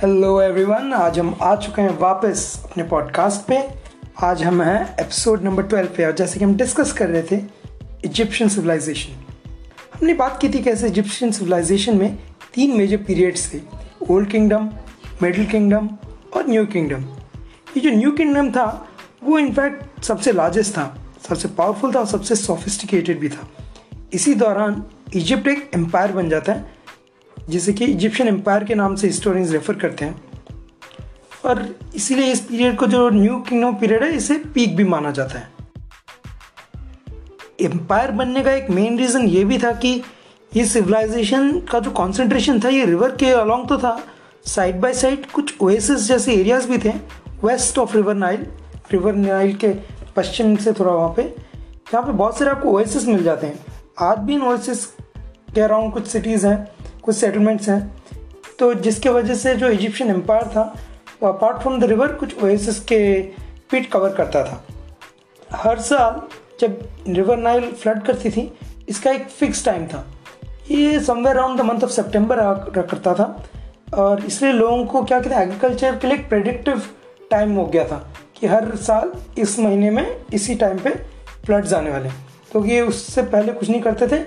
Hello everyone आज हम आ चुके हैं वापस अपने पॉडकास्ट पे। आज हम हैं एपिसोड नंबर ट्वेल्व पे, और जैसे कि हम डिस्कस कर रहे थे इजिप्शियन सिविलाइजेशन हमने बात की थी कैसे इजिप्शियन सिविलाइजेशन में तीन मेजर पीरियड्स थे ओल्ड किंगडम मिडिल किंगडम और न्यू किंगडम ये जो न्यू किंगडम था, वो इनफैक्ट सबसे लार्जेस्ट था, सबसे पावरफुल था और सबसे सोफिस्टिकेटेड भी था। इसी दौरान इजिप्ट एक एम्पायर बन जाता है जिसे कि इजिप्शियन एम्पायर के नाम से हिस्टोरियंस रेफर करते हैं। और इसीलिए इस पीरियड को जो न्यू किंगडम पीरियड है, इसे पीक भी माना जाता है। एम्पायर बनने का एक मेन रीज़न ये भी था कि ये सिविलाइजेशन का जो कॉन्सेंट्रेशन था, ये रिवर के अलॉन्ग तो था। साइड बाय साइड कुछ ओएसिस जैसे एरियाज़ भी थे। West of river Nile river Nile के पश्चिम से थोड़ा वहाँ पे। यहाँ पे बहुत सारे आपको ओएसिस मिल जाते हैं। आज भी इन ओएसिस के अराउंड कुछ सिटीज़ हैं। कुछ सेटलमेंट्स हैं। तो जिसके वजह से जो इजिप्शियन एम्पायर था, वो अपार्ट फ्रॉम द रिवर कुछ ओएसिस के पिट कवर करता था। हर साल जब रिवर नाइल फ्लड करती थी, इसका एक फिक्स टाइम था। ये somewhere around the month of September करता था। और इसलिए लोगों को क्या कहते हैं एग्रीकल्चर के लिए एक प्रेडिक्टिव टाइम हो गया था कि हर साल इस महीने में इसी टाइम पे फ्लड्स आने वाले तो ये उससे पहले कुछ नहीं करते थे।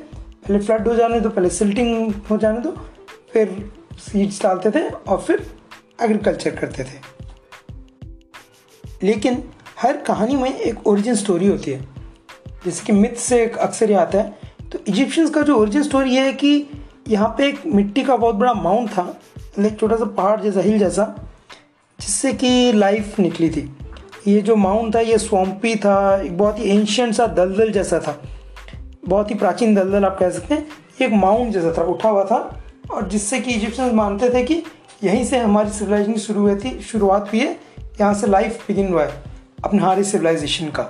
पहले फ्लड हो जाने दो, पहले सिल्टिंग हो जाने दो, फिर सीड्स डालते थे और फिर एग्रीकल्चर करते थे। लेकिन हर कहानी में एक ओरिजिन स्टोरी होती है। जैसे कि मिथ से एक अक्सर ये आता है। तो इजिप्शियंस का जो ओरिजिन स्टोरी है कि यहाँ पे एक मिट्टी का बहुत बड़ा माउंट था मतलब एक छोटा सा पहाड़ जैसा हिल जैसा, जिससे कि लाइफ निकली थी। ये जो माउंट था, ये स्वम्पी था, एक बहुत ही एंशियंट सा दलदल जैसा था। बहुत ही प्राचीन दलदल आप कह सकते हैं। एक माउंट जैसा था, उठा हुआ था और जिससे कि इजिप्शियंस मानते थे कि यहीं से हमारी सिविलाइजेशन शुरू हुई थी, शुरुआत हुई है, यहाँ से लाइफ बिगिन हुआ है, अपने हमारी सिविलाइजेशन का।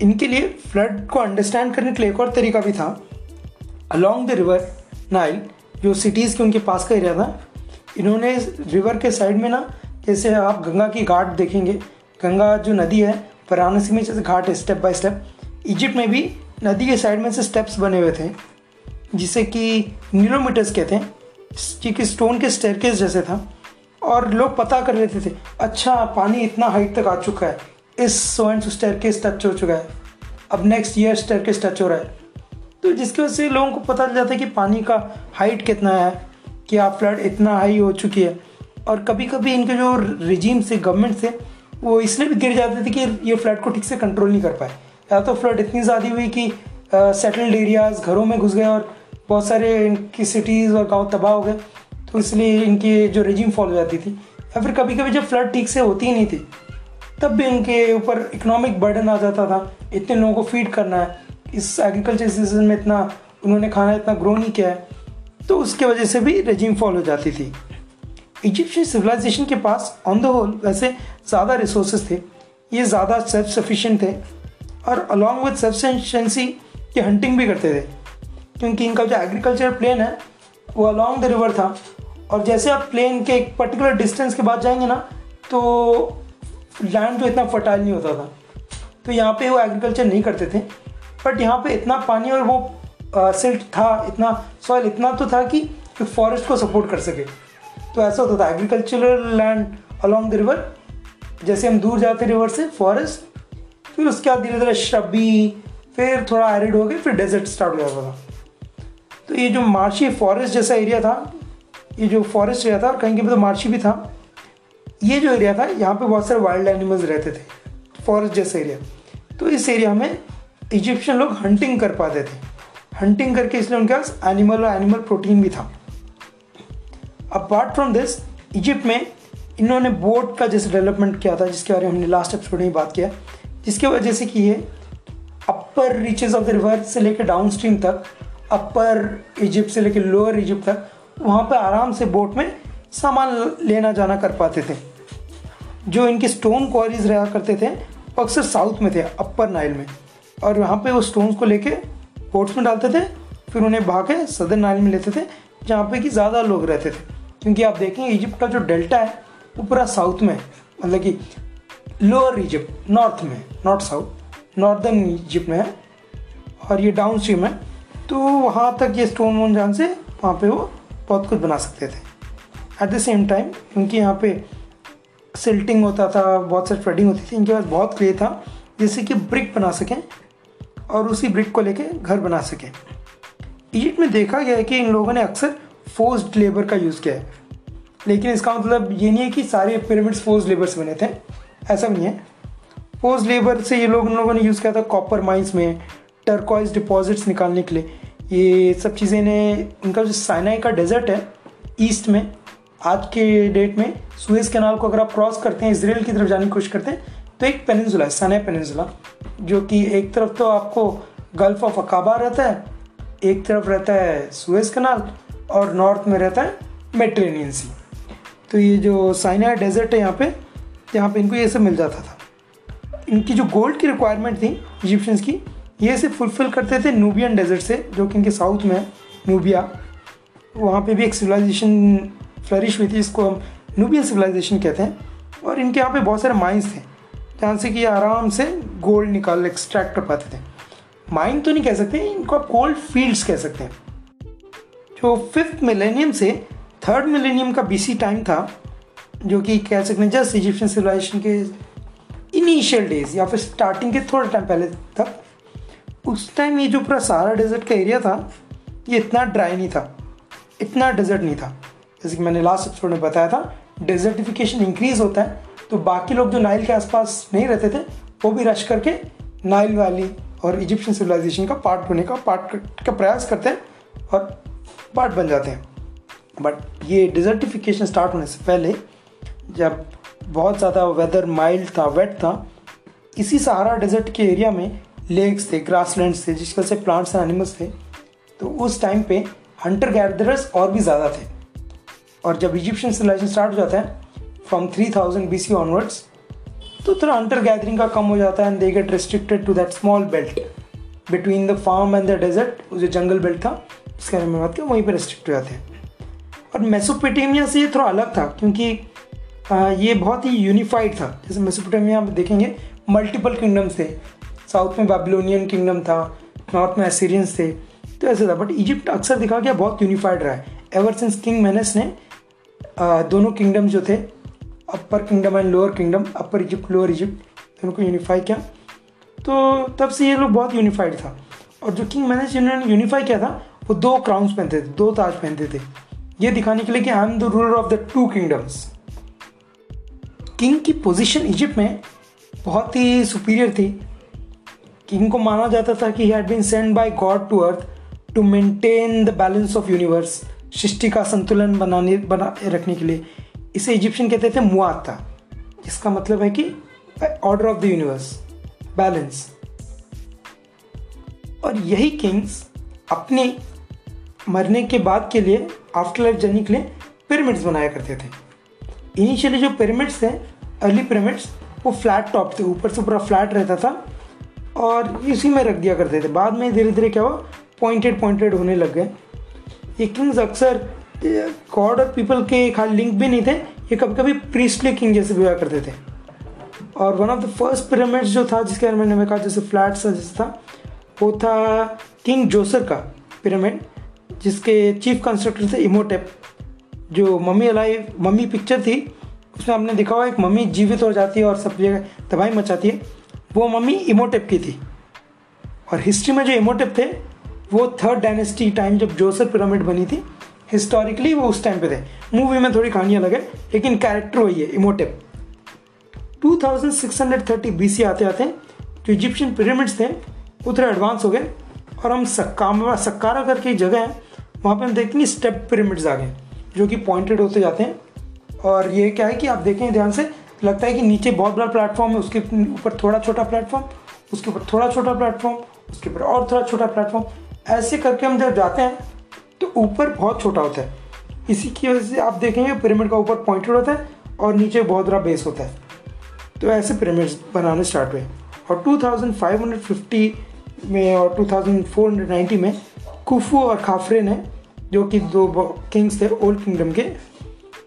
इनके लिए फ्लड को अंडरस्टैंड करने के लिए एक और तरीका भी था। अलॉन्ग द रिवर नाइल जो सिटीज़ के उनके पास का एरिया था, इन्होंने रिवर के साइड में ना, जैसे आप गंगा की घाट देखेंगे, गंगा जो नदी है, वाराणसी में जैसे घाट है स्टेप बाय स्टेप इजिप्ट में भी नदी के साइड में से स्टेप्स बने हुए थे, जिसे कि नीलोमीटर्स कहते हैं जो कि स्टोन के स्टेरकेस जैसे था, और लोग पता कर लेते थे अच्छा पानी इतना हाइट तक आ चुका है, इस सो एंड स्टेरकेस टच हो चुका है, अब नेक्स्ट ईयर स्टेरकेस टच हो रहा है। तो जिसकी वजह से लोगों को पता चल जाता है कि पानी का हाइट कितना है क्या फ्लड इतना हाई हो चुकी है, और कभी कभी इनके जो रिजीम से गवर्नमेंट से वो इसलिए भी गिर जाते थे कि ये फ्लड को ठीक से कंट्रोल नहीं कर पाए। या तो फ्लड इतनी ज़्यादा हुई कि सेटल्ड एरियाज़ घरों में घुस गए और बहुत सारे इनकी सिटीज़ और गाँव तबाह हो गए। तो इसलिए इनकी जो रेजिम फॉल हो जाती थी। या फिर कभी कभी जब फ्लड ठीक से होती ही नहीं थी, तब भी इनके ऊपर इकोनॉमिक बर्डन आ जाता था। इतने लोगों को फ़ीड करना है। इस एग्रीकल्चर सीज़न में इतना उन्होंने खाना इतना ग्रो नहीं किया है। तो उसके वजह से भी रजीम फॉल हो जाती थी। इजिप्शियन सिविलाइजेशन के पास ऑन द होल वैसे ज़्यादा रिसोर्सेज थे। ये ज़्यादा सेल्फ सफिशेंट थे। और अलॉन्ग विद सफिशेंसी ये हंटिंग भी करते थे। क्योंकि इनका जो एग्रीकल्चर प्लेन है, वो अलॉन्ग द रिवर था। और जैसे आप प्लेन के एक पर्टिकुलर डिस्टेंस के बाद जाएँगे ना तो लैंड जो इतना फर्टाइल नहीं होता था। तो यहाँ पे वो एग्रीकल्चर नहीं करते थे। बट यहाँ पे इतना पानी और वो सिल्ट था, इतना सॉइल इतना तो था कि फॉरेस्ट को सपोर्ट कर सके। तो ऐसा होता था agricultural land along the river जैसे हम दूर जाते रिवर से फॉरेस्ट फिर उसके बाद धीरे धीरे श्रबी फिर थोड़ा एरिड हो गया फिर डेजर्ट स्टार्ट हो जाता था। तो ये जो मार्शी फॉरेस्ट जैसा एरिया था, ये जो फॉरेस्ट एरिया था, और कहीं कहीं तो मार्शी भी था, ये जो एरिया था, यहाँ पे बहुत सारे वाइल्ड एनिमल्स रहते थे फॉरेस्ट जैसा एरिया तो इस एरिया में इजिप्शियन लोग हंटिंग कर पाते थे। हंटिंग करके इसलिए उनके पास एनिमल और एनिमल प्रोटीन भी था। अपार्ट फ्रॉम दिस इजिप्ट में इन्होंने बोट का जैसे डेवलपमेंट किया था, जिसके बारे में हमने लास्ट एपिसोड में बात किया। जिसकी वजह से कि ये upper reaches of the river से लेकर डाउन स्ट्रीम तक अपर इजिप्ट से लेकर लोअर इजिप्ट तक, वहाँ पर आराम से बोट में सामान लेना जाना कर पाते थे। जो इनके स्टोन क्वारीज रहा करते थे, वो अक्सर साउथ में थे अपर नाइल में। और वहाँ पे वो स्टोन्स को लेके बोट्स में डालते थे, फिर उन्हें भाग के सदर नाइल में लेते थे, जहाँ पे कि ज़्यादा लोग रहते थे। क्योंकि आप देखेंगे इजिप्ट का जो डेल्टा है, वो पूरा साउथ में मतलब कि लोअर इजिप्ट नॉर्थ में नॉर्थ साउथ नॉर्दर्न इजिप्ट में है, और ये डाउन स्ट्रीम है तो वहाँ तक ये स्टोन वोन जान से वहाँ पे वो बहुत कुछ बना सकते थे। एट द सेम टाइम उनके यहाँ पे सिल्टिंग होता था, बहुत सारी फ्लडिंग होती थी, इनके पास बहुत क्ले था, जिससे कि ब्रिक बना सकें और उसी ब्रिक को लेके घर बना सकें। इजिप्ट में देखा गया है कि इन लोगों ने अक्सर फोर्स्ड लेबर का यूज़ किया है। लेकिन इसका मतलब ये नहीं है कि सारे पिरामिड्स फोर्स लेबर से बने थे। ऐसा नहीं है। पोज लेबर से ये लोग उन लोगों ने यूज़ किया था कॉपर माइंस में टर्कॉइज डिपॉजिट्स निकालने के लिए। ये सब चीज़ें ने उनका जो साइनाई का डेजर्ट है ईस्ट में, आज के डेट में सुएज कैनाल को अगर आप क्रॉस करते हैं इसराइल की तरफ़ जाने की कोशिश करते हैं तो एक पेनिनसुला है सना पेनिनसुला जो कि एक तरफ़ तो आपको गल्फ ऑफ़ अकाबा रहता है, एक तरफ़ रहता है सुएज कनाल और नॉर्थ में रहता है मेट्रेनियन सी तो ये जो साइना डेजर्ट है यहाँ पे यहाँ पे इनको ये सब मिल जाता था। इनकी जो गोल्ड की रिक्वायरमेंट थी इजिप्शियंस की, ये सिर्फ़ फुलफिल करते थे नूबियन डेजर्ट से, जो कि इनके साउथ में है नूबिया वहाँ पे भी एक सिविलाइजेशन फ्लरिश हुई थी इसको हम नूबियन सिविलाइजेशन कहते हैं। और इनके यहाँ पे बहुत सारे माइंस थे, जहाँ से कि आराम से गोल्ड निकाल एक्सट्रैक्ट कर पाते थे। माइन तो नहीं कह सकते, इनको आप गोल्ड फील्ड्स कह सकते हैं। जो फिफ्थ मिलेनियम से थर्ड मिलेनियम का बीसी टाइम था जो कि कह सकते हैं जस्ट इजिप्शियन सिविलाइजेशन के इनिशियल डेज़ या फिर स्टार्टिंग के थोड़े टाइम पहले तक, उस टाइम ये जो पूरा सारा डेजर्ट का एरिया था, ये इतना ड्राई नहीं था, इतना डेजर्ट नहीं था। जैसे कि मैंने लास्ट एपिसोड में बताया था डेजर्टिफिकेशन इंक्रीज होता है तो बाकी लोग जो नाइल के आसपास नहीं रहते थे, वो भी रश करके नाइल वैली और इजिप्शियन सिविलाइजेशन का पार्ट होने का पार्ट का प्रयास करते हैं और पार्ट बन जाते हैं। बट ये डिजर्टिफिकेशन स्टार्ट होने से पहले जब बहुत ज़्यादा वेदर माइल्ड था वेट था, इसी सहारा डेजर्ट के एरिया में लेक्स थे ग्रासलैंड्स थे जिसके से प्लांट्स एंड एनिमल्स थे तो उस टाइम पे हंटर गैदरर्स और भी ज़्यादा थे। और जब इजिप्शियन सिविलाइजेशन स्टार्ट हो जाता है फ्रॉम 3000 BC ऑनवर्ड्स तो थोड़ा अंटर गैदरिंग का कम हो जाता है and they get restricted to that small belt between the farm and the desert जो जंगल बेल्ट था इसके बारे में बात की वहीं पर रिस्ट्रिक्ट हो जाते हैं। और मेसोपोटेमिया से ये थोड़ा अलग था, क्योंकि ये बहुत ही यूनिफाइड था। जैसे मेसोपोटेमिया में देखेंगे मल्टीपल किंगडम्स थे। साउथ में बेबीलोनियन किंगडम था नॉर्थ में एसीरियंस थे तो ऐसे था। बट इजिप्ट अक्सर दिखा गया बहुत यूनिफाइड रहा है। एवर सिंस किंग मैनेस ने दोनों किंगडम जो थे upper kingdom and lower kingdom upper Egypt lower Egypt दोनों को यूनिफाई किया। तो तब से ये लोग बहुत यूनिफाइड था। और जो किंग मैनेज जिन्होंने यूनिफाई किया था, वो दो क्राउन्स पहनते थे, दो ताज पहनते थे। ये दिखाने के लिए कि I am the ruler of the two kingdoms king की पोजीशन इजिप्ट में बहुत ही सुपीरियर थी। किंग को माना जाता था कि he had been send by God to earth to maintain the balance of universe सृष्टि का संतुलन बनाने, बना, रखने के लिए। इसे इजिप्शियन कहते थे मुआता जिसका मतलब है कि order of the universe balance और यही किंग्स अपने मरने के बाद के लिए आफ्टर लाइफ जर्नी के लिए पिरामिड्स बनाया करते थे। इनिशियली जो पिरामिड्स थे अर्ली पिरामिड्स वो फ्लैट टॉप थे, ऊपर से पूरा फ्लैट रहता था और इसी में रख दिया करते थे। बाद में धीरे धीरे क्या हुआ? पॉइंटेड पॉइंटेड होने लग गए। ये किंग्स अक्सर गॉड और पीपल के खाली लिंक भी नहीं थे, ये कभी कभी प्रीस्टली किंग जैसे भी हुआ करते थे। और one of the first pyramids जो था, जिसके बारे में कहा, जैसे फ्लैट सा जैसे था, वो था किंग जोसर का पिरामिड जिसके चीफ कंस्ट्रक्टर थे इमोटेप जो मम्मी अलाई मम्मी पिक्चर थी, उसमें आपने देखा हुआ एक मम्मी जीवित हो जाती है और सब जगह तबाही मचाती है। वो मम्मी इमोटेप की थी। और हिस्ट्री में जो इमोटेप थे, वो थर्ड डायनेस्टी टाइम जब जोसर पिरामिड बनी थी हिस्टोरिकली वो उस टाइम पे थे। मूवी में थोड़ी कहानियाँ लगे लेकिन कैरेक्टर वही है इमोटिव 2630 बीसी आते आते, जो इजिप्शियन पिरामिड्स थे, वो थोड़े एडवांस हो गए। और हम सक्कामा सक्कारा करके जगह है, वहाँ पे हम देखते हैं स्टेप पिरामिड्स आ गए। जो कि पॉइंटेड होते जाते हैं। और ये क्या है कि आप देखें ध्यान से, लगता है कि नीचे बहुत बड़ा प्लेटफॉर्म है, उसके ऊपर थोड़ा छोटा प्लेटफॉर्म उसके ऊपर थोड़ा छोटा प्लेटफॉर्म उसके ऊपर और थोड़ा छोटा प्लेटफॉर्म ऐसे करके हम जब जाते हैं तो ऊपर बहुत छोटा होता है। इसी की वजह से आप देखेंगे पिरामिड का ऊपर पॉइंटेड होता है और नीचे बहुत बड़ा बेस होता है। तो ऐसे पिरामिड्स बनाने स्टार्ट हुए। और 2550 में और 2490 में कुफू और खाफरे ने जो कि दो किंग्स थे ओल्ड किंगडम के,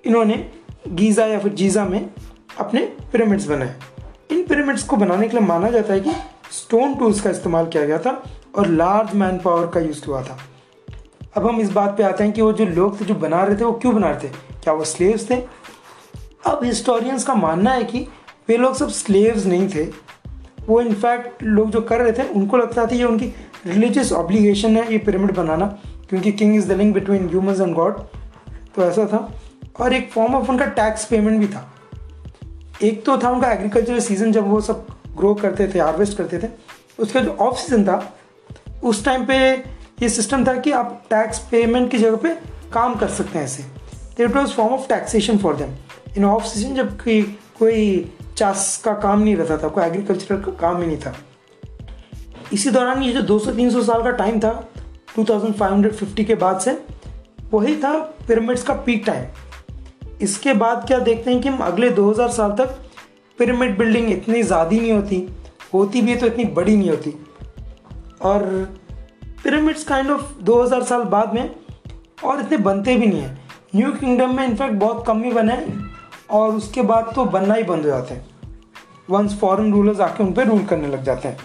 इन्होंने गीज़ा या फिर जीज़ा में अपने पिरामिड्स बनाए। इन पिरामिड्स को बनाने के लिए माना जाता है कि स्टोन टूल्स का इस्तेमाल किया गया था और लार्ज मैन पावर का यूज़ हुआ था। अब हम इस बात पे आते हैं कि वो जो लोग थे, जो बना रहे थे, वो क्यों बना रहे थे? क्या वो स्लेव्स थे? अब हिस्टोरियंस का मानना है कि वे लोग सब स्लेव्स नहीं थे। वो इनफैक्ट लोग जो कर रहे थे, उनको लगता था ये उनकी रिलीजियस ऑब्लिगेशन है ये पिरामिड बनाना। क्योंकि king is the link between humans and God तो ऐसा था। और एक फॉर्म ऑफ़ उनका टैक्स पेमेंट भी था। एक तो था उनका एग्रीकल्चर सीज़न जब वो सब ग्रो करते थे हार्वेस्ट करते थे। उसका जो ऑफ़ सीज़न था। उस टाइम पे ये सिस्टम था कि आप टैक्स पेमेंट की जगह पे काम कर सकते हैं ऐसे। तो it was form of taxation for them in off season जब कोई कोई चास का काम नहीं रहता था, कोई एग्रीकल्चरल का काम ही नहीं था। इसी दौरान ये जो 200-300 साल का टाइम था 2550 के बाद से, वही था पिरामिड्स का पीक टाइम इसके बाद क्या देखते हैं कि हम अगले 2000 साल तक पिरामिड बिल्डिंग इतनी ज़्यादा नहीं होती होती भी है तो इतनी बड़ी नहीं होती. और पिरामिड्स काइंड ऑफ़ 2000 साल बाद में और इतने बनते भी नहीं हैं. न्यू किंगडम में इनफैक्ट बहुत कम ही बने हैं और उसके बाद तो बनना ही बंद हो जाते हैं. वंस फॉरेन रूलर्स आके उन पर रूल करने लग जाते हैं.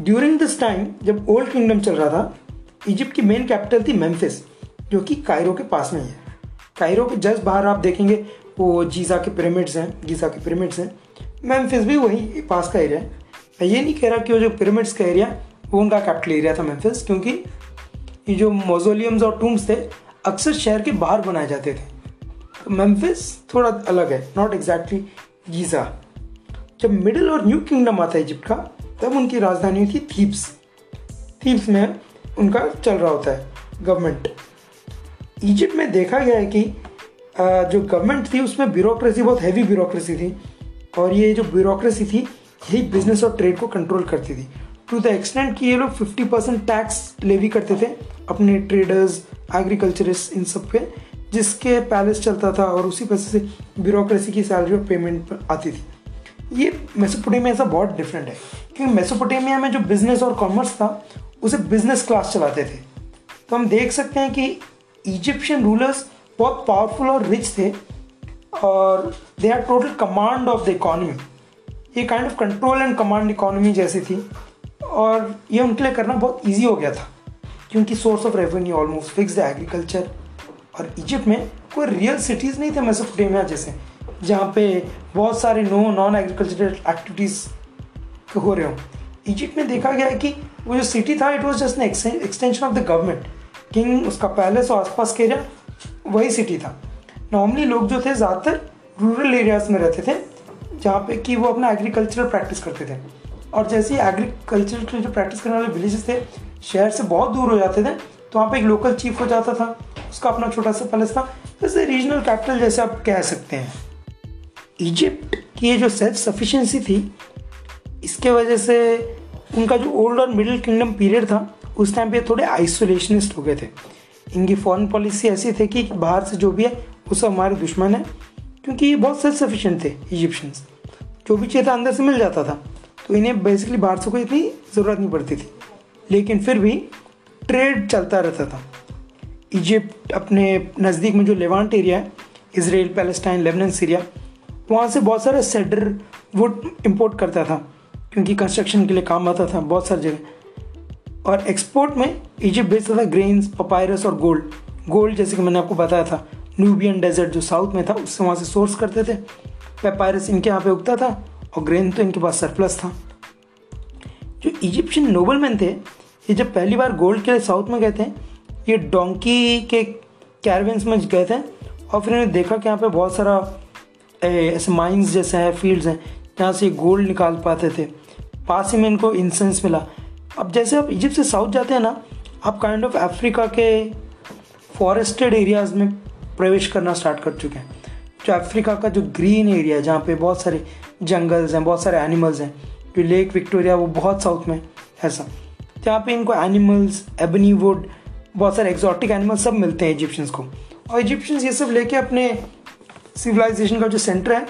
ड्यूरिंग दिस टाइम जब ओल्ड किंगडम चल रहा था इजिप्ट की मेन कैपिटल थी मेम्फिस जो कि कायरो के पास में है कायरो के जस्ट बाहर आप देखेंगे, वो जीजा के पिरामिड्स हैं गीजा के पिरामिड्स हैं। मेम्फिस भी वही पास का एरिया है। मैं ये नहीं कह रहा कि वो जो पिरामिड्स का एरिया वो उनका कैपिटल एरिया था मेम्फिस क्योंकि ये जो मोजोलियम्स और टूम्स थे, अक्सर शहर के बाहर बनाए जाते थे। तो मेम्फिस थोड़ा अलग है नॉट एग्जैक्टली गीज़ा जब मिडिल और न्यू किंगडम आता है इजिप्ट का तब उनकी राजधानी थी थीप्स थीप्स में उनका चल रहा होता है गवर्नमेंट इजिप्ट में देखा गया है कि जो गवर्नमेंट थी, उसमें ब्यूरोक्रेसी बहुत हैवी ब्यूरोक्रेसी थी। और ये जो ब्यूरोक्रेसी थी, यही बिज़नेस और ट्रेड को कंट्रोल करती थी। टू द एक्सटेंट कि ये लोग 50 परसेंट टैक्स लेवी करते थे, अपने ट्रेडर्स एग्रीकल्चरिस्ट इन सब पे, जिसके पैलेस चलता था और उसी पैसे से ब्यूरोक्रेसी की सैलरी और पेमेंट पर आती थी। ये मेसोपोटेमिया ऐसा बहुत डिफरेंट है। क्योंकि मेसोपोटेमिया में जो बिज़नेस और कॉमर्स था, उसे बिज़नेस क्लास चलाते थे। तो हम देख सकते हैं कि इजिप्शियन रूलर्स बहुत पावरफुल और रिच थे और they are total command of the economy ये kind of control and command economy जैसी थी और ये उनके लिए करना बहुत ईजी हो गया था। क्योंकि source of revenue almost fix agriculture और इजिप्ट में कोई रियल सिटीज़ नहीं थे मेसोपोटेमिया जैसे। जहाँ पे बहुत सारे नो नॉन एग्रीकल्चरल एक्टिविटीज़ हो रहे हो। इजिप्ट में देखा गया है कि वो जो सिटी था it was just extension of the government king उसका पैलेस और आसपास के एरिया वही सिटी था। नॉर्मली लोग जो थे, ज़्यादातर रूरल एरियाज़ में रहते थे, जहाँ पे कि वो अपना एग्रीकल्चरल प्रैक्टिस करते थे। और जैसे ही एग्रीकल्चर जो प्रैक्टिस करने वाले विलेजेस थे, शहर से बहुत दूर हो जाते थे तो वहाँ पे एक लोकल चीफ हो जाता था, उसका अपना छोटा सा पैलेस था। जैसे रीजनल कैपिटल जैसे आप कह सकते हैं। इजिप्ट की ये जो सेल्फ सफिशेंसी थी, इसके वजह से उनका जो ओल्ड और मिडिल किंगडम पीरियड था, उस टाइम पे थोड़े आइसोलेशनिस्ट हो गए थे। इनकी फॉरेन पॉलिसी ऐसी थी कि बाहर से जो भी है वो सब हमारे दुश्मन है, क्योंकि ये बहुत सेल्फ सफिशेंट थे इजिप्शियंस जो भी चाहिए था, अंदर से मिल जाता था। तो इन्हें बेसिकली बाहर से कोई इतनी ज़रूरत नहीं पड़ती थी। लेकिन फिर भी ट्रेड चलता रहता था। इजिप्ट अपने नज़दीक में जो लेवांट एरिया है इसराइल पैलेस्टाइन लेबनन सीरिया वहाँ से बहुत सारे सेडर वुड इम्पोर्ट करता था, क्योंकि कंस्ट्रक्शन के लिए काम आता था बहुत सारी जगह। और एक्सपोर्ट में इजिप्ट बेचता था ग्रेन्स पपायरस और गोल्ड गोल्ड जैसे कि मैंने आपको बताया था न्यूबियन डेजर्ट जो साउथ में था, उससे वहाँ से सोर्स करते थे। पेपायरस इनके यहाँ पे उगता था और ग्रेन तो इनके पास सरप्लस था। जो इजिप्शियन नोबलमैन थे, ये जब पहली बार गोल्ड के लिए साउथ में गए थे, ये डोंकी के कैरवेंस में गए थे और फिर इन्होंने देखा कि यहाँ पे बहुत सारा ऐसे माइंस जैसे हैं फील्ड्स हैं जहाँ से गोल्ड निकाल पाते थे। पास ही में इनको इंसेंस मिला। अब जैसे आप इजिप्ट से साउथ जाते हैं ना, आप काइंड ऑफ़ अफ्रीका के फॉरेस्टेड एरियाज़ में प्रवेश करना स्टार्ट कर चुके हैं। जो अफ्रीका का जो ग्रीन एरिया है, जहाँ पे बहुत सारे जंगल्स हैं, बहुत सारे एनिमल्स हैं, जो लेक विक्टोरिया वो बहुत साउथ में ऐसा जहाँ पे इनको एनिमल्स एबनी वुड बहुत सारे एक्जॉटिक एनिमल्स सब मिलते हैं इजिप्शियंस को। और इजिप्शियंस ये सब लेके अपने सिविलाइजेशन का जो सेंटर है,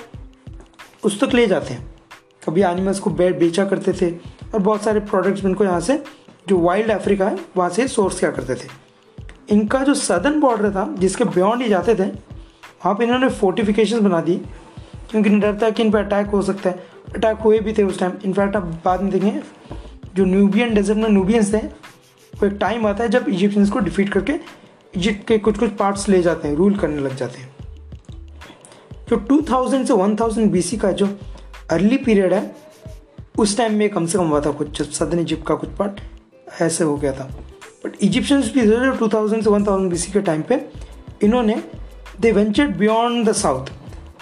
उस तक ले जाते हैं। कभी एनिमल्स को बेड बेचा करते थे और बहुत सारे प्रोडक्ट्स इनको यहाँ से, जो वाइल्ड अफ्रीका है, वहाँ से सोर्स किया करते थे। इनका जो सदर्न बॉर्डर था, जिसके बियॉन्ड ही जाते थे, वहाँ पर इन्होंने फोर्टिफिकेशन बना दी, क्योंकि इन्हें डर था कि इन पर अटैक हो सकता है। अटैक हुए भी थे उस टाइम इनफैक्ट आप बाद में देखें जो न्यूबियन डेजर्ट में न्यूबियंस थे, वो एक टाइम आता है जब इजिप्शियंस को डिफीट करके इजिप्ट के कुछ कुछ पार्ट्स ले जाते हैं रूल करने लग जाते हैं। जो 2000 से 1000 बीसी का जो अर्ली पीरियड है, उस टाइम में कम से कम हुआ था कुछ, जब सदन इजिप्ट का कुछ पार्ट ऐसे हो गया था। बट इजिप्शियंस भी टू थाउज़ेंड से वन थाउज़ेंड बी के टाइम पे इन्होंने they ventured beyond the south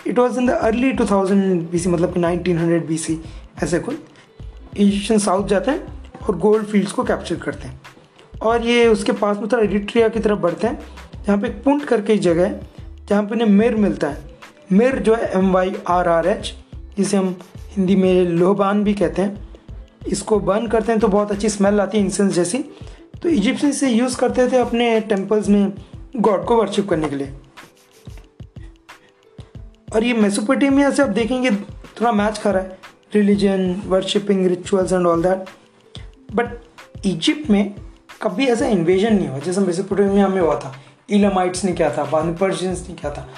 it was in the early two thousand B मतलब कि नाइनटीन हंड्रेड बी सी ऐसे कुछ। इजिप्शियन साउथ जाते हैं और गोल्ड फील्ड्स को कैप्चर करते हैं। और ये उसके पास में थोड़ा एरिट्रिया की तरफ़ बढ़ते हैं, जहाँ पे पुंट करके जगह है, जहाँ पे इन्हें मेर मिलता है। मिर जो है M Y R R H जिसे हम हिंदी में लोहबान भी कहते हैं। इसको बर्न करते हैं तो बहुत अच्छी स्मेल आती है इंसेंस जैसी। तो इजिप्शियन से यूज़ करते थे अपने टेम्पल्स में गॉड को वर्शिप करने के लिए। और ये मेसोपोटेमिया से आप देखेंगे थोड़ा मैच खा रहा है। Religion worshipping rituals and all that but Egypt में कभी ऐसा इन्वेजन नहीं हुआ, जैसे मेसोपोटेमिया में हुआ था। इलामाइट्स ने क्या था पर्शियंस ने क्या था।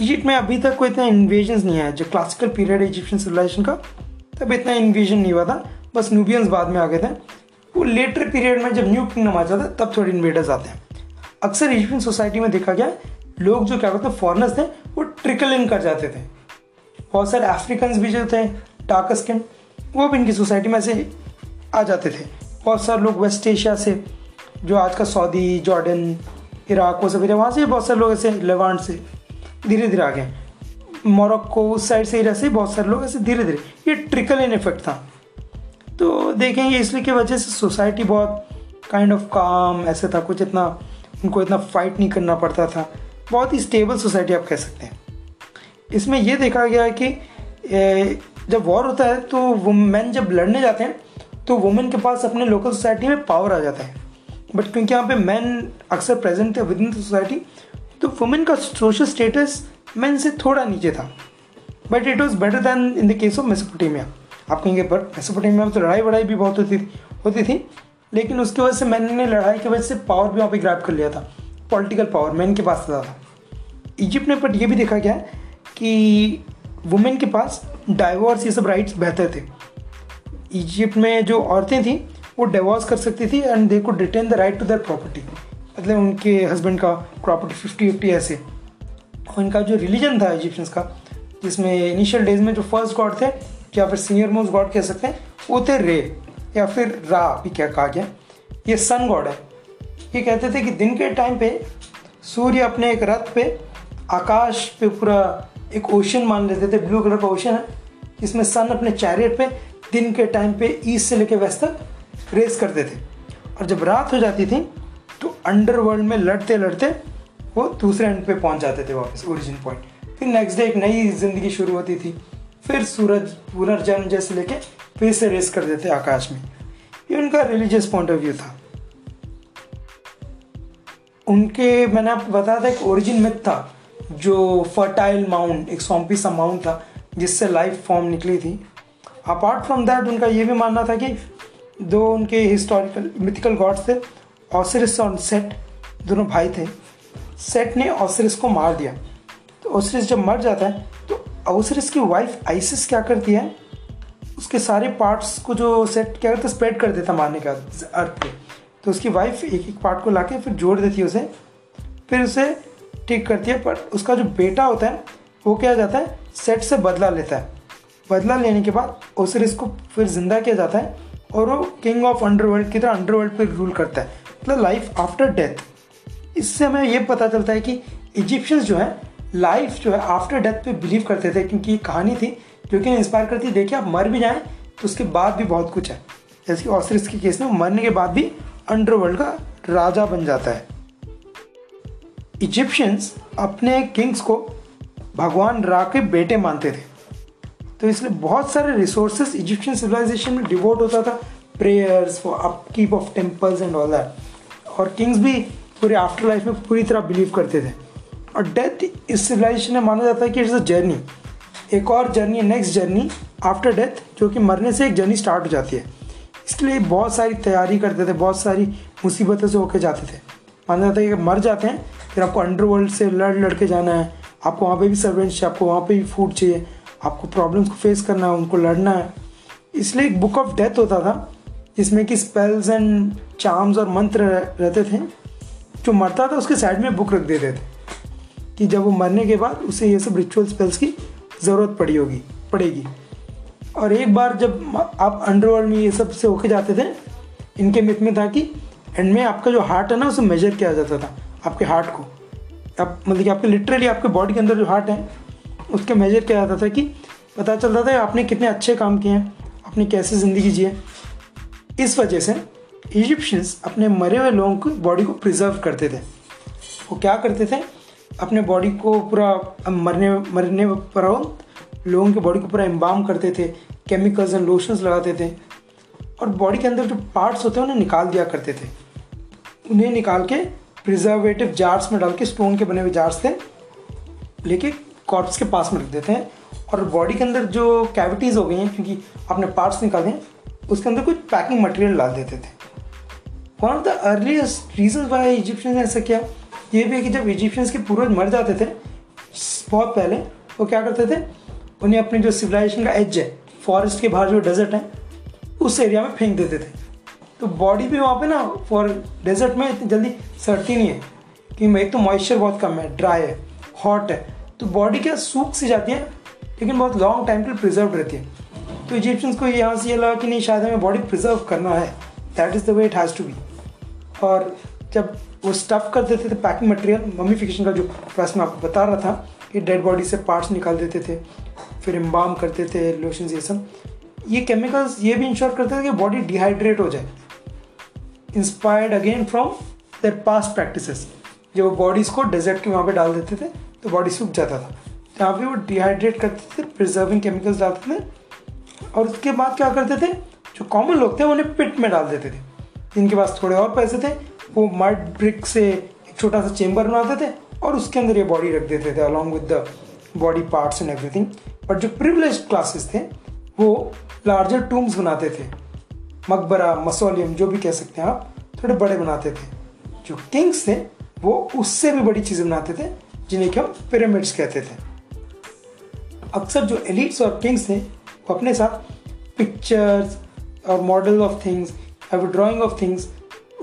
इजिप्ट में अभी तक कोई इतना इन्वेजन नहीं आया। जो क्लासिकल पीरियड इजिप्शियन सिविलाइजेशन का, तब इतना इन्वेजन नहीं हुआ था। बस न्यूबियंस बाद में आ गए थे। वो लेटर पीरियड में जब न्यू किंगडम आ जाता है, तब थोड़े इन्वेडर्स आते हैं। अक्सर इजिप्शियन सोसाइटी में देखा गया लोग जो क्या करते हैं फॉरनर्स थे, वो ट्रिकल इन कर जाते थे। बहुत सारे अफ्रीकन्स भी जो थे डार्क स्किन वो भी इनकी सोसाइटी में से आ जाते थे। बहुत सारे लोग वेस्ट एशिया से, जो आज का सऊदी जॉर्डन इराक वो सब वहाँ से बहुत सारे लोग ऐसे लेवान से धीरे धीरे आ गए मोरक्को उस साइड से एरिया से बहुत सारे लोग ऐसे धीरे धीरे ये ट्रिकल इन इफ़ेक्ट था। तो देखेंगे इसलिए की वजह से सोसाइटी बहुत काइंड ऑफ़ काम ऐसे था, कुछ इतना, उनको इतना फाइट नहीं करना पड़ता था। बहुत ही स्टेबल सोसाइटी आप कह सकते हैं। इसमें यह देखा गया कि जब वॉर होता है तो मैन जब लड़ने जाते हैं तो वुमेन के पास अपने लोकल सोसाइटी में पावर आ जाता है। बट क्योंकि यहाँ पे मैन अक्सर प्रेजेंट थे विद इन द सोसाइटी तो वुमेन का सोशल स्टेटस मैन से थोड़ा नीचे था। But it was better than in the case of Mesopotamia आप कहेंगे, पर मेसोपोटेमिया में तो लड़ाई वड़ाई भी बहुत होती थी होती थी। लेकिन उसकी वजह से मैन ने लड़ाई की वजह से पावर भी वहाँ पर ग्रैप कर लिया था। पॉलिटिकल पावर मैन के पास था। इजिप्ट में बट ये भी देखा गया कि वुमेन के पास डाइवोर्स ये सब राइट्स बेहतर थे। इजिप्ट में जो औरतें थीं, वो डिवोर्स कर सकती थी and they could retain the right to their property मतलब उनके हस्बैंड का प्रॉपर्टी फिफ्टी फिफ्टी ऐसे। और इनका जो रिलीजन था इजिप्शियंस का, जिसमें इनिशियल डेज़ में जो फ़र्स्ट गॉड थे, या फिर सीनियर मोस्ट गॉड कह सकते हैं, वो थे रे, या फिर रा भी क्या कहा गया। ये सन गॉड है। ये कहते थे कि दिन के टाइम पे सूर्य अपने एक रथ पे, आकाश पे पूरा एक ओशन मान लेते थे ब्लू कलर का ओशन है, जिसमें सन अपने चैरियट पे दिन के टाइम पे ईस्ट से लेकर वेस्ट तक रेस करते थे। और जब रात हो जाती थी अंडरवर्ल्ड में लड़ते लड़ते वो दूसरे एंड पे पहुँच जाते थे वापस ओरिजिन पॉइंट फिर नेक्स्ट डे एक नई ज़िंदगी शुरू होती थी। फिर सूरज पुनर्जन्म जैसे लेके फिर से रेस कर देते आकाश में। ये उनका रिलीजियस पॉइंट ऑफ़ व्यू था। उनके, मैंने आपको बताया था, एक ओरिजिन मिथ था, जो फर्टाइल माउंट एक सौंपी सा माउंट था, जिससे लाइफ फॉर्म निकली थी। अपार्ट फ्रॉम दैट उनका ये भी मानना था कि दो उनके हिस्टोरिकल मिथिकल गॉड्स थे ऑसरिस और सेट दोनों भाई थे। सेट ने ऑसरिस को मार दिया। तो ऑसरिस जब मर जाता है तो ऑसरिस की वाइफ आइसिस क्या करती है? उसके सारे पार्ट्स को जो सेट क्या करता है स्प्रेड कर देता मारने का अर्थ पे। तो उसकी वाइफ एक एक पार्ट को लाके फिर जोड़ देती है उसे। फिर उसे ठीक करती है, पर उसका जो बेटा होता है, वो क्या जाता है? सेट से बदला लेता है। बदला लेने के बाद ओसरिस को फिर ज़िंदा किया जाता है और वो किंग ऑफ़ अंडरवर्ल्ड की तरह अंडरवर्ल्ड पर रूल करता है। मतलब लाइफ आफ्टर डेथ इससे हमें ये पता चलता है कि इजिप्शियंस जो है लाइफ जो है आफ्टर डेथ पे बिलीव करते थे, क्योंकि ये कहानी थी जो कि इंस्पायर करती है, देखिए आप मर भी जाएँ तो उसके बाद भी बहुत कुछ है। जैसे कि ऑस्ट्रिस के केस में मरने के बाद भी अंडरवर्ल्ड का राजा बन जाता है। इजिप्शियंस अपने किंग्स को भगवान रा के बेटे मानते थे। तो इसलिए बहुत सारे रिसोर्सेज इजिप्शियन सिविलाइजेशन में डिवोट होता था। Prayers for upkeep of temples and all that और किंग्स भी पूरे आफ्टर लाइफ में पूरी तरह बिलीव करते थे। और डेथ इस सिविलाइजेशन में माना जाता है कि इट्स अ जर्नी एक और journey next journey after death जो कि मरने से एक जर्नी स्टार्ट हो जाती है। इसलिए बहुत सारी तैयारी करते थे, बहुत सारी मुसीबतों से होके जाते थे। माना जाता है कि मर जाते हैं, फिर आपको अंडरवर्ल्ड से लड़ लड़ के जाना है, आपको वहाँ पे भी सर्वेंट्स चाहिए, आपको वहाँ पे भी फ़ूड चाहिए, आपको प्रॉब्लम्स को फेस करना है, उनको लड़ना है। इसलिए एक बुक ऑफ़ डेथ होता था। जिसमें कि स्पेल्स एंड चार्म्स और मंत्र रहते थे, जो मरता था उसके साइड में बुक रख देते थे, कि जब वो मरने के बाद उसे ये सब रिचुअल स्पेल्स की ज़रूरत पड़ी होगी, पड़ेगी। और एक बार जब आप अंडरवर्ल्ड में ये सबसे होके जाते थे, इनके मित में था कि एंड में आपका जो हार्ट है ना, उसे मेजर किया जाता था, आपके हार्ट को। आप मतलब कि आपके लिटरली आपके बॉडी के अंदर जो हार्ट है, उसके मेजर किया जाता था कि पता चलता था आपने कितने अच्छे काम किए हैं, आपने कैसे ज़िंदगी जिए। इस वजह से इजिप्शियंस अपने मरे हुए लोगों की बॉडी को प्रिजर्व करते थे। वो क्या करते थे? अपने बॉडी को पूरा मरने मरने पर लोगों की बॉडी को पूरा इम्बाम करते थे केमिकल्स एंड लोशंस लगाते थे। और बॉडी के अंदर जो पार्ट्स होते हैं, उन्हें निकाल दिया करते थे। उन्हें निकाल के प्रिजर्वेटिव जार्स में डाल के स्टोन के बने हुए जार्स थे लेके कॉर्प्स के पास में रख देते हैं। और बॉडी के अंदर जो कैविटीज़ हो गई हैं, क्योंकि आपने पार्ट्स निकाले हैं उसके अंदर कुछ पैकिंग मटेरियल डाल देते थे। One of the earliest reason why Egyptians ने ऐसा किया, ये भी है कि जब इजिप्शियंस के पूर्वज मर जाते थे, बहुत पहले, वो क्या करते थे? उन्हें अपने जो सिविलाइजेशन का एज है फॉरेस्ट के बाहर जो डेजर्ट है, उस एरिया में फेंक देते थे। तो बॉडी भी वहाँ पे ना फॉर डेजर्ट में इतनी जल्दी सड़ती नहीं है कि एक तो मॉइस्चर बहुत कम है ड्राई है हॉट है। तो बॉडी क्या सूख सी जाती है, लेकिन बहुत लॉन्ग टाइम के लिए प्रिजर्व रहती है। तो इजिप्शियंस को यहाँ से ये लगा कि नहीं, शायद हमें बॉडी प्रिजर्व करना है। That is the way it has to be और जब वो स्टफ़ कर देते थे पैकिंग मटेरियल मम्मीफिकेशन का जो प्रोसेस मैं आपको बता रहा था कि डेड बॉडी से पार्ट्स निकाल देते थे, फिर इम्बाम करते थे लोशन ये सब। ये केमिकल्स ये भी इंश्योर करते थे कि बॉडी डिहाइड्रेट हो जाए। Inspired again from their past practice जब वो बॉडीज को डेजर्ट के वहाँ पे डाल देते थे तो बॉडी सूख जाता था। यहाँ पे वो डिहाइड्रेट करते थे प्रिजर्विंग केमिकल्स डालते थे और उसके बाद क्या करते थे? जो कॉमन लोग थे, उन्हें पिट में डाल देते थे। जिनके पास थोड़े और पैसे थे, वो मड ब्रिक से एक छोटा सा चेम्बर बनाते थे और उसके अंदर ये बॉडी रख देते थे along with the body parts and everything but जो प्रिवलेज क्लासेस थे, वो लार्जर टूम्स बनाते थे। मकबरा मसोलियम जो भी कह सकते हैं आप, थोड़े बड़े बनाते थे। जो किंग्स थे, वो उससे भी बड़ी चीज़ें बनाते थे, जिन्हें कि हम पिरामिड्स कहते थे। अक्सर जो एलिट्स और किंग्स थे अपने साथ पिक्चर्स और मॉडल ऑफ़ थिंग्स या ड्राइंग ऑफ़ थिंग्स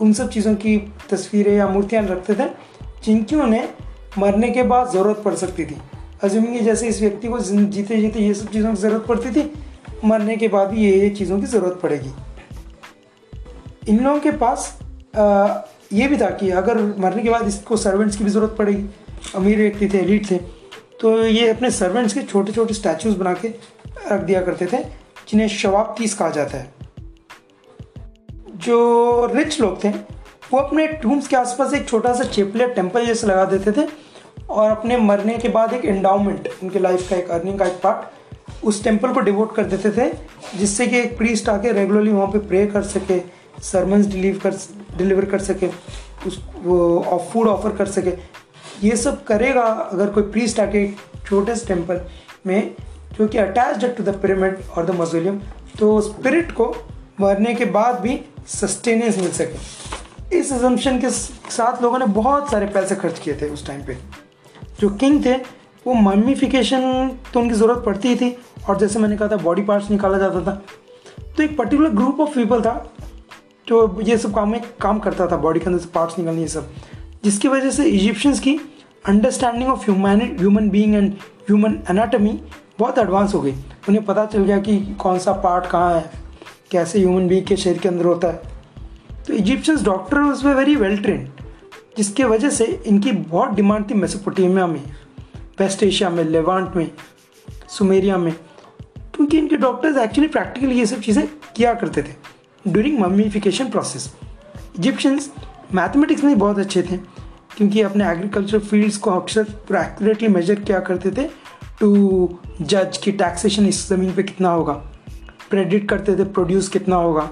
उन सब चीज़ों की तस्वीरें या मूर्तियाँ रखते थे जिनकी उन्हें मरने के बाद ज़रूरत पड़ सकती थी। अजूमिंग जैसे इस व्यक्ति को जीते जीते ये सब चीज़ों की ज़रूरत पड़ती थी मरने के बाद भी ये ये चीज़ों की ज़रूरत पड़ेगी। इन लोगों के पास आ, ये भी था कि अगर मरने के बाद इसको सर्वेंट्स की भी ज़रूरत पड़ेगी अमीर व्यक्ति थे एलिट थे तो ये अपने सर्वेंट्स के छोटे छोटे स्टैचूज बना के रख दिया करते थे, जिन्हें शवाब तीस कहा जाता है। जो रिच लोग थे, वो अपने टूम्स के आसपास एक छोटा सा चेपले टेंपल जैसे लगा देते थे और अपने मरने के बाद एक एंडाउमेंट उनके लाइफ का एक अर्निंग का एक पार्ट उस टेंपल को डिवोट कर देते थे, जिससे कि एक प्रीस्ट आके रेगुलरली वहाँ पे प्रे कर सके सरमन्स डिलीव कर डिलीवर कर सके, उस, वो फ़ूड ऑफ़र कर सके। ये सब करेगा अगर कोई प्रीस्ट आके छोटे से टेंपल में जो कि अटैच्ड टू द पिरामिड और द मजोलियम तो स्पिरिट को मरने के बाद भी सस्टेनेंस मिल सके। इस एजम्पन के साथ लोगों ने बहुत सारे पैसे खर्च किए थे उस टाइम पे। जो किंग थे, वो मम्मीफिकेशन तो उनकी ज़रूरत पड़ती ही थी और जैसे मैंने कहा था बॉडी पार्ट्स निकाला जाता था। तो एक पर्टिकुलर ग्रुप ऑफ़ पीपल था, जो ये सब काम में काम करता था बॉडी के अंदर से पार्ट्स निकालने ये सब। जिसकी वजह से इजिप्शियंस की understanding of human human being and human anatomy बहुत एडवांस हो गई। उन्हें पता चल गया कि कौन सा पार्ट कहाँ है, कैसे ह्यूमन बींग के शरीर के अंदर होता है। तो इजिप्शियंस डॉक्टर उस वे वेरी वेल ट्रेंड जिसके वजह से इनकी बहुत डिमांड थी मेसोपोटामिया में वेस्ट एशिया में लेवांट में सुमेरिया में। क्योंकि इनके डॉक्टर्स एक्चुअली प्रैक्टिकली ये सब चीज़ें किया करते थे during mummification process Egyptians mathematics में बहुत अच्छे थे, क्योंकि अपने एग्रीकल्चर फील्ड्स को अक्सर एक्यूरेटली मेजर किया करते थे। टू जज कि टैक्सेशन इस ज़मीन पे कितना होगा? प्रेडिक्ट करते थे प्रोड्यूस कितना होगा?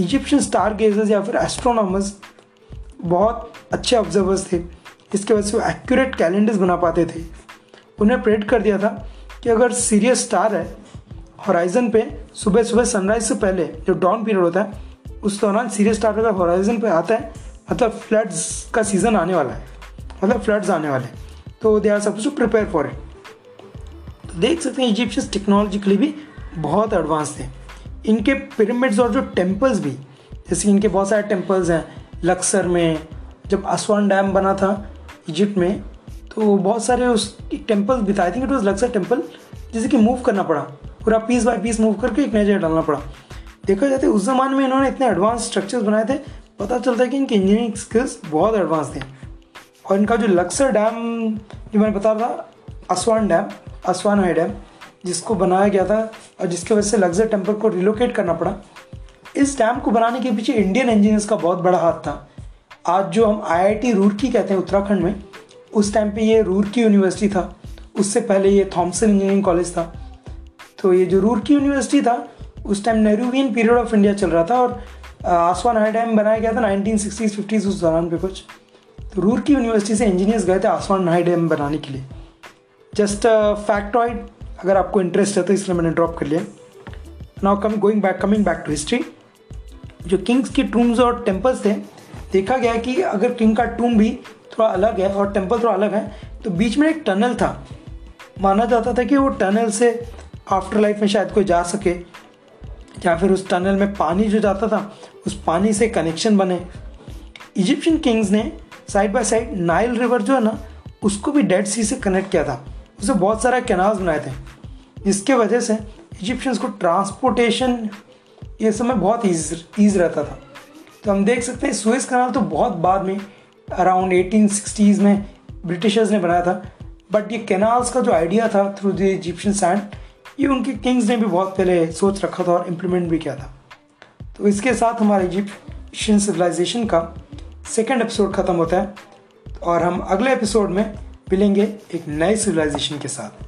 इजिप्शियन स्टार गेजर्स या फिर एस्ट्रोनॉमर्स बहुत अच्छे ऑब्जर्वर्स थे। इसके वजह से वो एक्यूरेट कैलेंडर्स बना पाते थे। उन्हें प्रेडिक्ट कर दिया था कि अगर सीरियस स्टार है हॉराइजन पे सुबह सुबह सनराइज से पहले जो डॉन पीरियड होता है, उस दौरान सीरियस स्टार अगर हॉराइजन पे आता है मतलब फ्लड्स का सीज़न आने वाला है। मतलब फ्लड्स आने वाले तो they are suppose to prepare for it देख सकते हैं इजिप्शियंस टेक्नोलॉजिकली भी बहुत एडवांस थे इनके पिरामिड्स और जो टेम्पल्स भी, जैसे इनके बहुत सारे टेम्पल्स हैं लक्सर में, जब असवान डैम बना था इजिप्ट में तो बहुत सारे उस टेम्पल्स भी था। I think it was Luxor temple जैसे कि मूव करना पड़ा। पूरा पीस बाय पीस मूव करके एक नया जगह डालना पड़ा। देखा जाता है उस ज़माने में इन्होंने इतने एडवांस स्ट्रक्चर्स बनाए थे, पता चलता है कि इनके इंजीनियरिंग स्किल्स बहुत एडवांस थे और इनका जो लक्सर डैम जो मैंने बता रहा था Aswan dam Aswan high dam जिसको बनाया गया था और जिसकी वजह से लग्जर टेंपल को रिलोकेट करना पड़ा। इस डैम को बनाने के पीछे इंडियन इंजीनियर्स का बहुत बड़ा हाथ था। आज जो हम आईआईटी रूरकी कहते हैं उत्तराखंड में, उस टाइम पे ये रूरकी यूनिवर्सिटी था। उससे पहले ये थॉमसन इंजीनियरिंग कॉलेज था। तो ये जो रूरकी यूनिवर्सिटी था, उस time Nehruvian period of India चल रहा था और आसवान हाई डैम बनाया गया था नाइनटीन सिक्सटीज फिफ्टीज़ उस दौरान पे कुछ। तो रूरकी यूनिवर्सिटी से इंजीनियर्स गए थे आसवान हाई डैम बनाने के लिए। जस्ट फैक्टॉइड अगर आपको इंटरेस्ट है तो इसलिए मैंने ड्रॉप कर लिया। Now come going back coming back to history जो किंग्स की टूम्स और टेम्पल्स थे, देखा गया कि अगर किंग का टूम भी थोड़ा अलग है और टेंपल थोड़ा अलग है तो बीच में एक टनल था। माना जाता था कि वो टनल से आफ्टर लाइफ में शायद कोई जा सके, या फिर उस टनल में पानी जो जाता था, उस पानी से कनेक्शन बने। इजिप्शियन किंग्स ने side by side Nile river जो है ना, उसको भी डेड सी से कनेक्ट किया था। उसे बहुत सारा कैनाल्स बनाए थे। जिसके वजह से इजिप्शियंस को ट्रांसपोर्टेशन ये समय बहुत ईज ईज रहता था। तो हम देख सकते हैं सुएज कनाल तो बहुत बाद में अराउंड एटीन सिक्सटीज़ में ब्रिटिशर्स ने बनाया था। बट ये कैनाल्स का जो आइडिया था थ्रू द इजिप्शियन सैंड ये उनके किंग्स ने भी बहुत पहले सोच रखा था और इम्प्लीमेंट भी किया था। तो इसके साथ हमारे इजिप्शियन सिविलाइजेशन का सेकेंड एपिसोड ख़त्म होता है। और हम अगले एपिसोड में मिलेंगे एक नए सिविलाइजेशन के साथ।